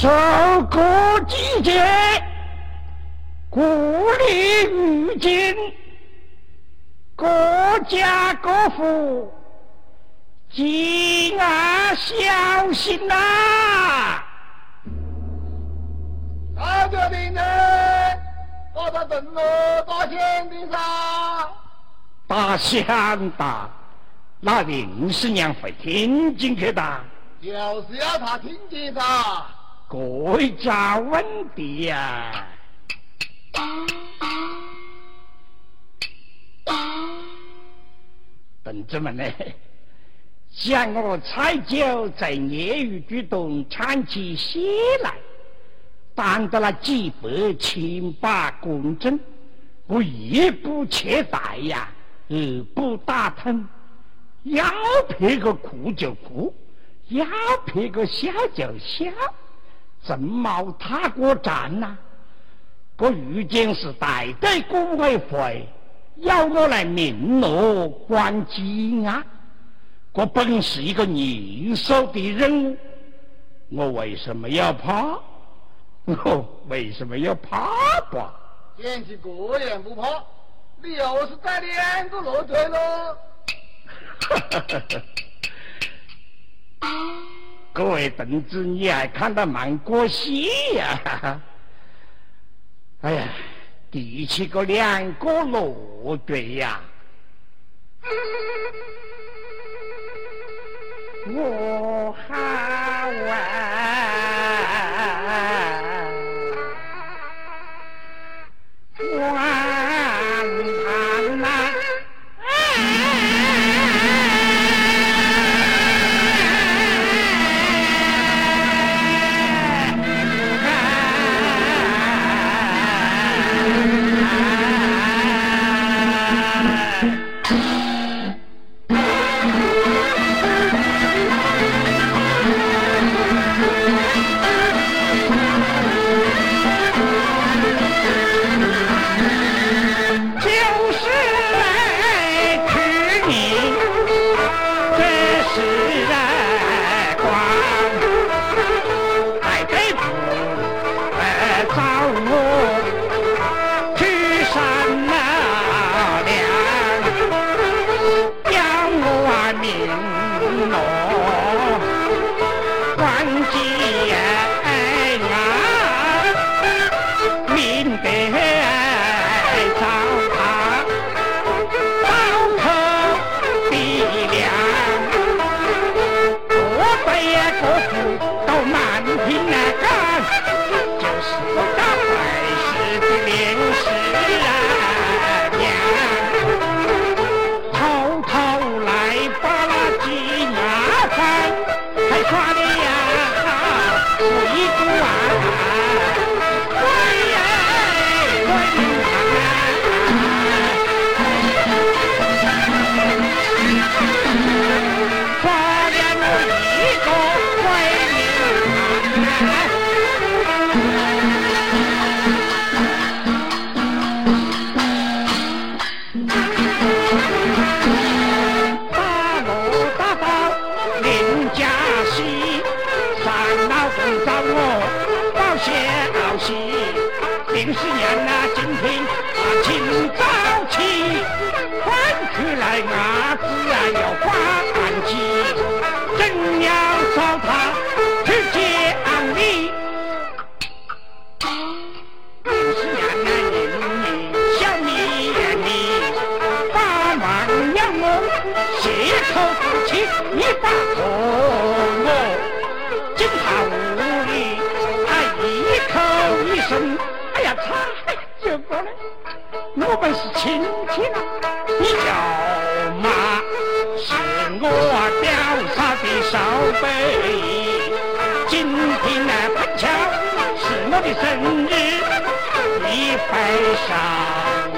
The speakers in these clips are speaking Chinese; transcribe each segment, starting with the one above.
收割季节，鼓励育金，各家国父，敬而小心呐！大家的呢，把他等了大香的噻。大香的，那林师娘会听进去的。就是要他听见噻。国家问题呀！同志们呢，像我蔡九在业余举动唱起戏来，当得了几百千把公正，我一不切带呀，二不打疼，要撇个哭就哭，要撇个笑就笑。正毛他过站呐，我如今是代代工委会，要我来明罗管羁押。我本是一个逆手的人物，我为什么要怕？我为什么要怕吧？嫌弃个人不怕，你又是带两个骆驼喽？哈哈哈哈各位同志，你还看得蛮过戏呀？哎呀，第七个两个骆驼呀！我大路大道林家西三老公找我报消息临时年你骑着小马是我表嫂的烧杯今天呢碰巧是我的生日你背上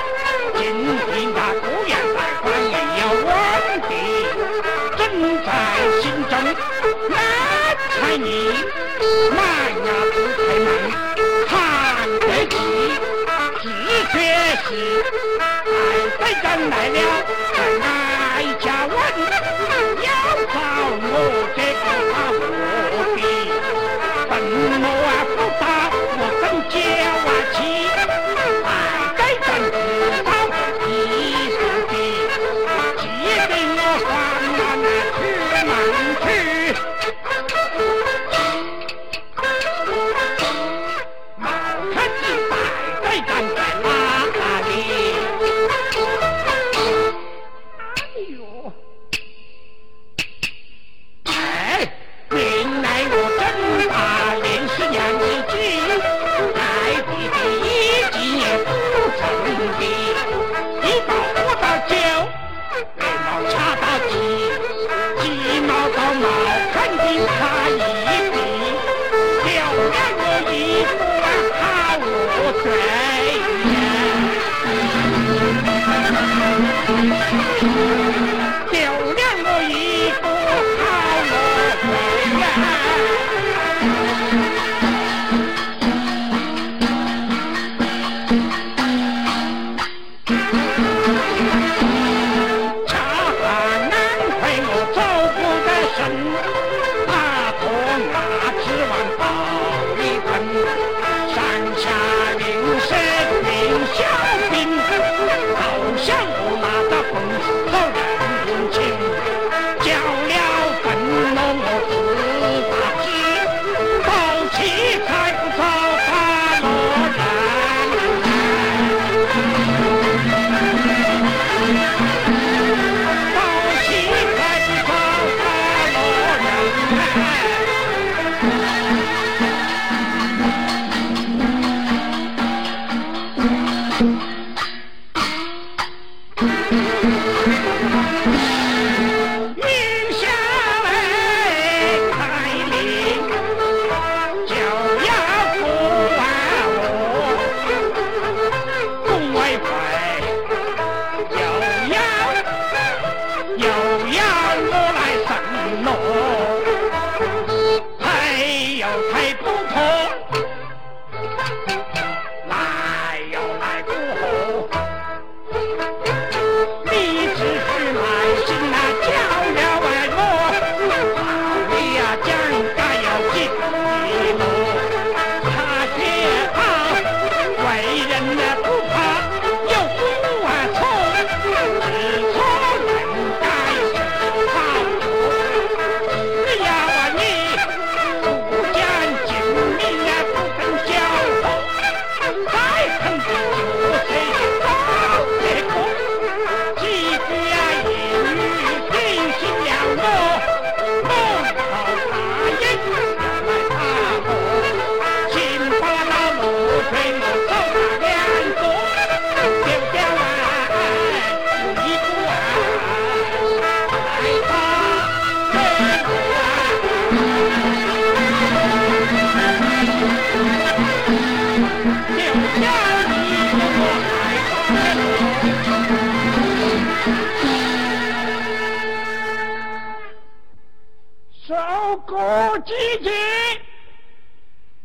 积极，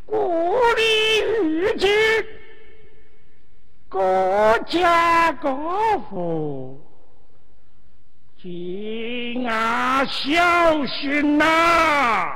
鼓励，育精，国家国富，敬啊孝心呐！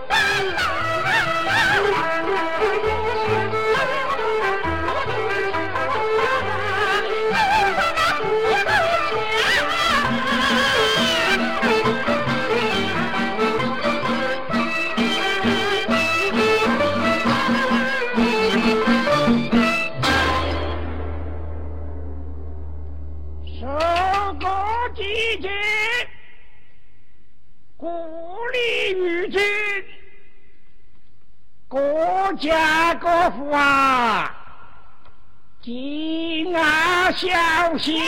小心！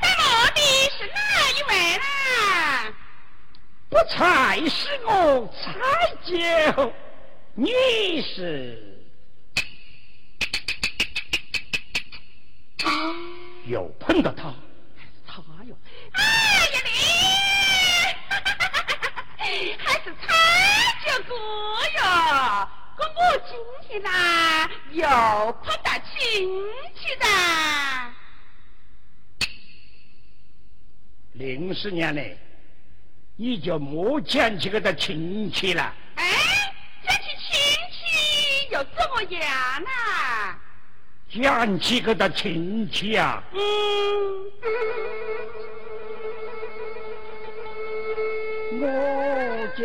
带我的是哪一位呢？不才是我蔡九，你是又碰到他。他哟！哎呀你，还是蔡九哥哟！哥我今天呐又碰到亲戚的。零十年嘞，你就没见起个的亲戚了。哎，这起亲戚又怎么样呢？讲起个的亲戚啊，嗯，我就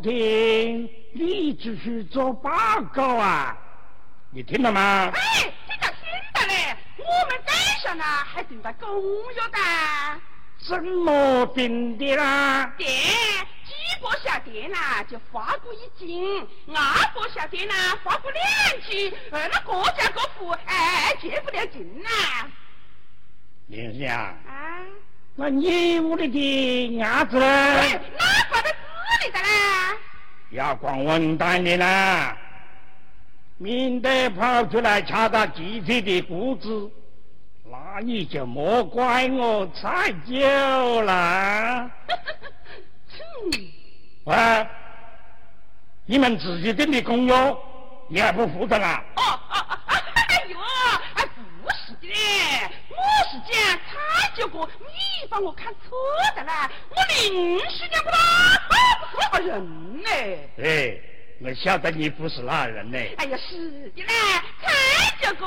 昨天你只是做报告啊，你听到吗？哎，这叫听到嘞！我们镇上呢还订到公约的，怎么定的啦？店几个下店呐就发过一斤，二个下店呢发过两斤，呃，那各家各户哎借不了劲呐。林师娘，啊，那你屋里的鸭子哎呢？？要光文蛋的啦，免得跑出来掐到集体的脖子，那你就莫怪我菜酒了。哼，喂，你们自己定的公约，你还不负责啊？哦哦哦，哎呦，哎不是的嘞，我是讲蔡九哥，你把我看错的啦，我临时讲不啦，啊，不是那个人嘞。哎，我晓得你不是那人呢。哎呀，是的嘞，蔡九哥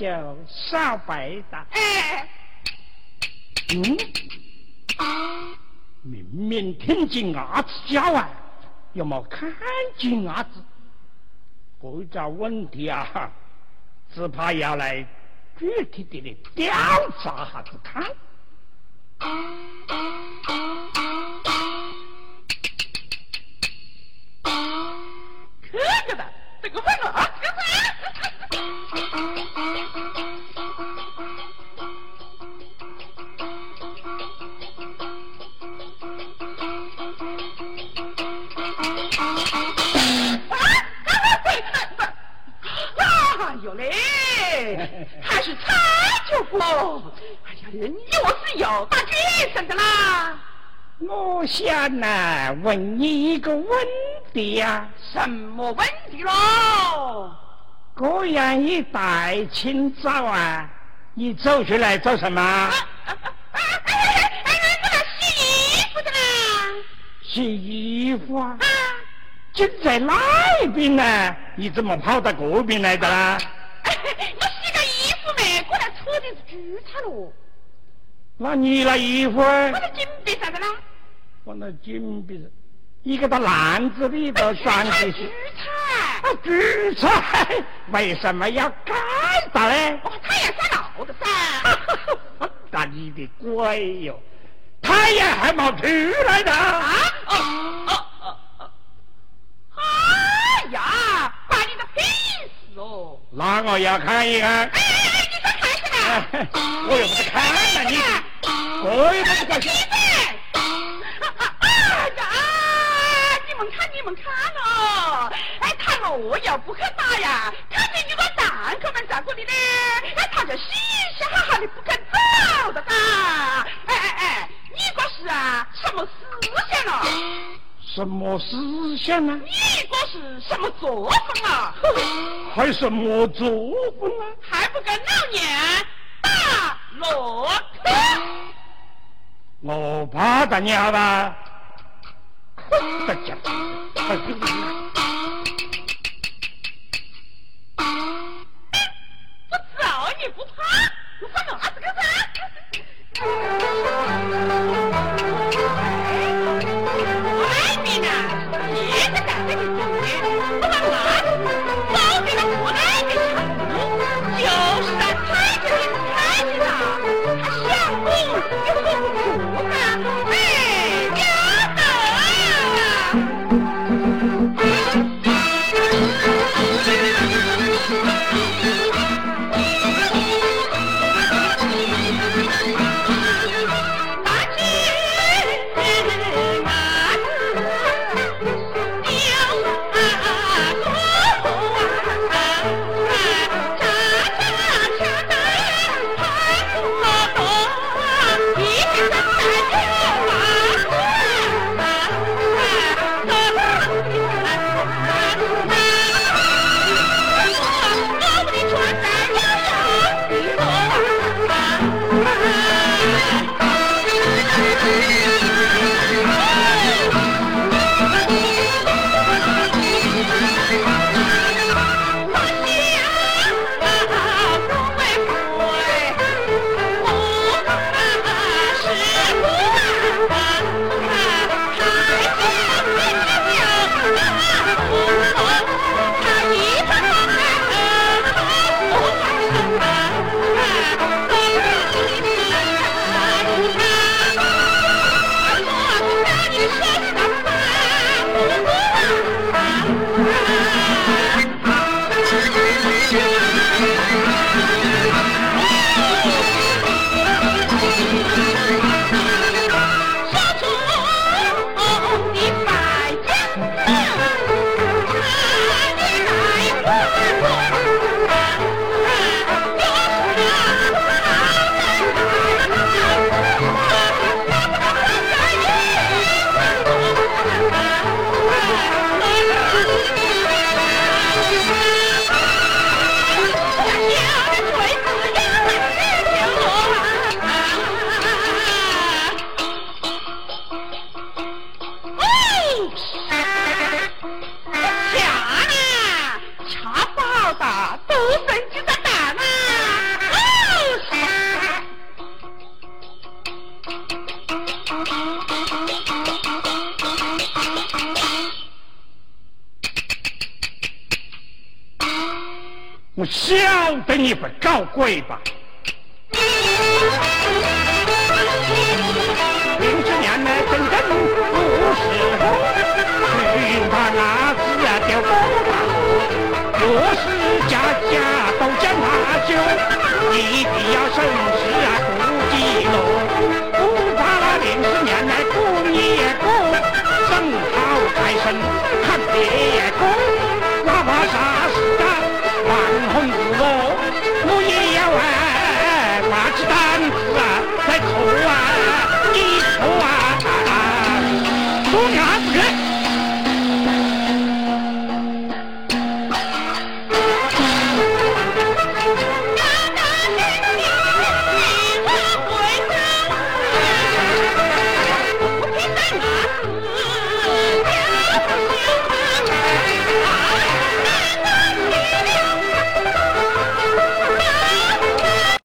那我就少白的。哎，嗯，明明听见伢子叫啊，又没看见伢子，这找问题啊，只怕要来具体的来调查下子看。我想呢，问你一个问题呀。什么问题喽？这样一大清早啊，你走出来做什么？啊啊啊！哎哎哎！洗衣服的啦。洗衣服啊？啊就在那边呢，你怎么跑到这边来的啦？我洗个衣服没，过来搓的是猪菜喽。那你那衣服？我的金币上的啦。放到金币上，一个到篮子里头装的是猪菜。啊，猪菜为什么要干的嘞？哦，太阳晒老的噻。那你的乖哟！太阳还没出来呢啊？哦哦。哎呀，把你的屁事哦！那我要看一看。哎哎哎，你说看一下。我又不是看了你，我又不是关心。哎呀，你们看哦！哎，他若要不肯打呀，看见你个蛋壳们在这里呢，哎，他就嘻嘻哈哈的不肯走的哒。哎哎哎，你这是啊，什么思想啊？什么思想呢？你这是什么作风啊？还什么作风啊？还不跟老娘打落去？我怕的娘吧？大家，不走你不怕？我放哪子个噻？晓得你不找鬼吧？林十年来真正不是后，去他那子啊丢不大，若是家家都讲他酒，一定要生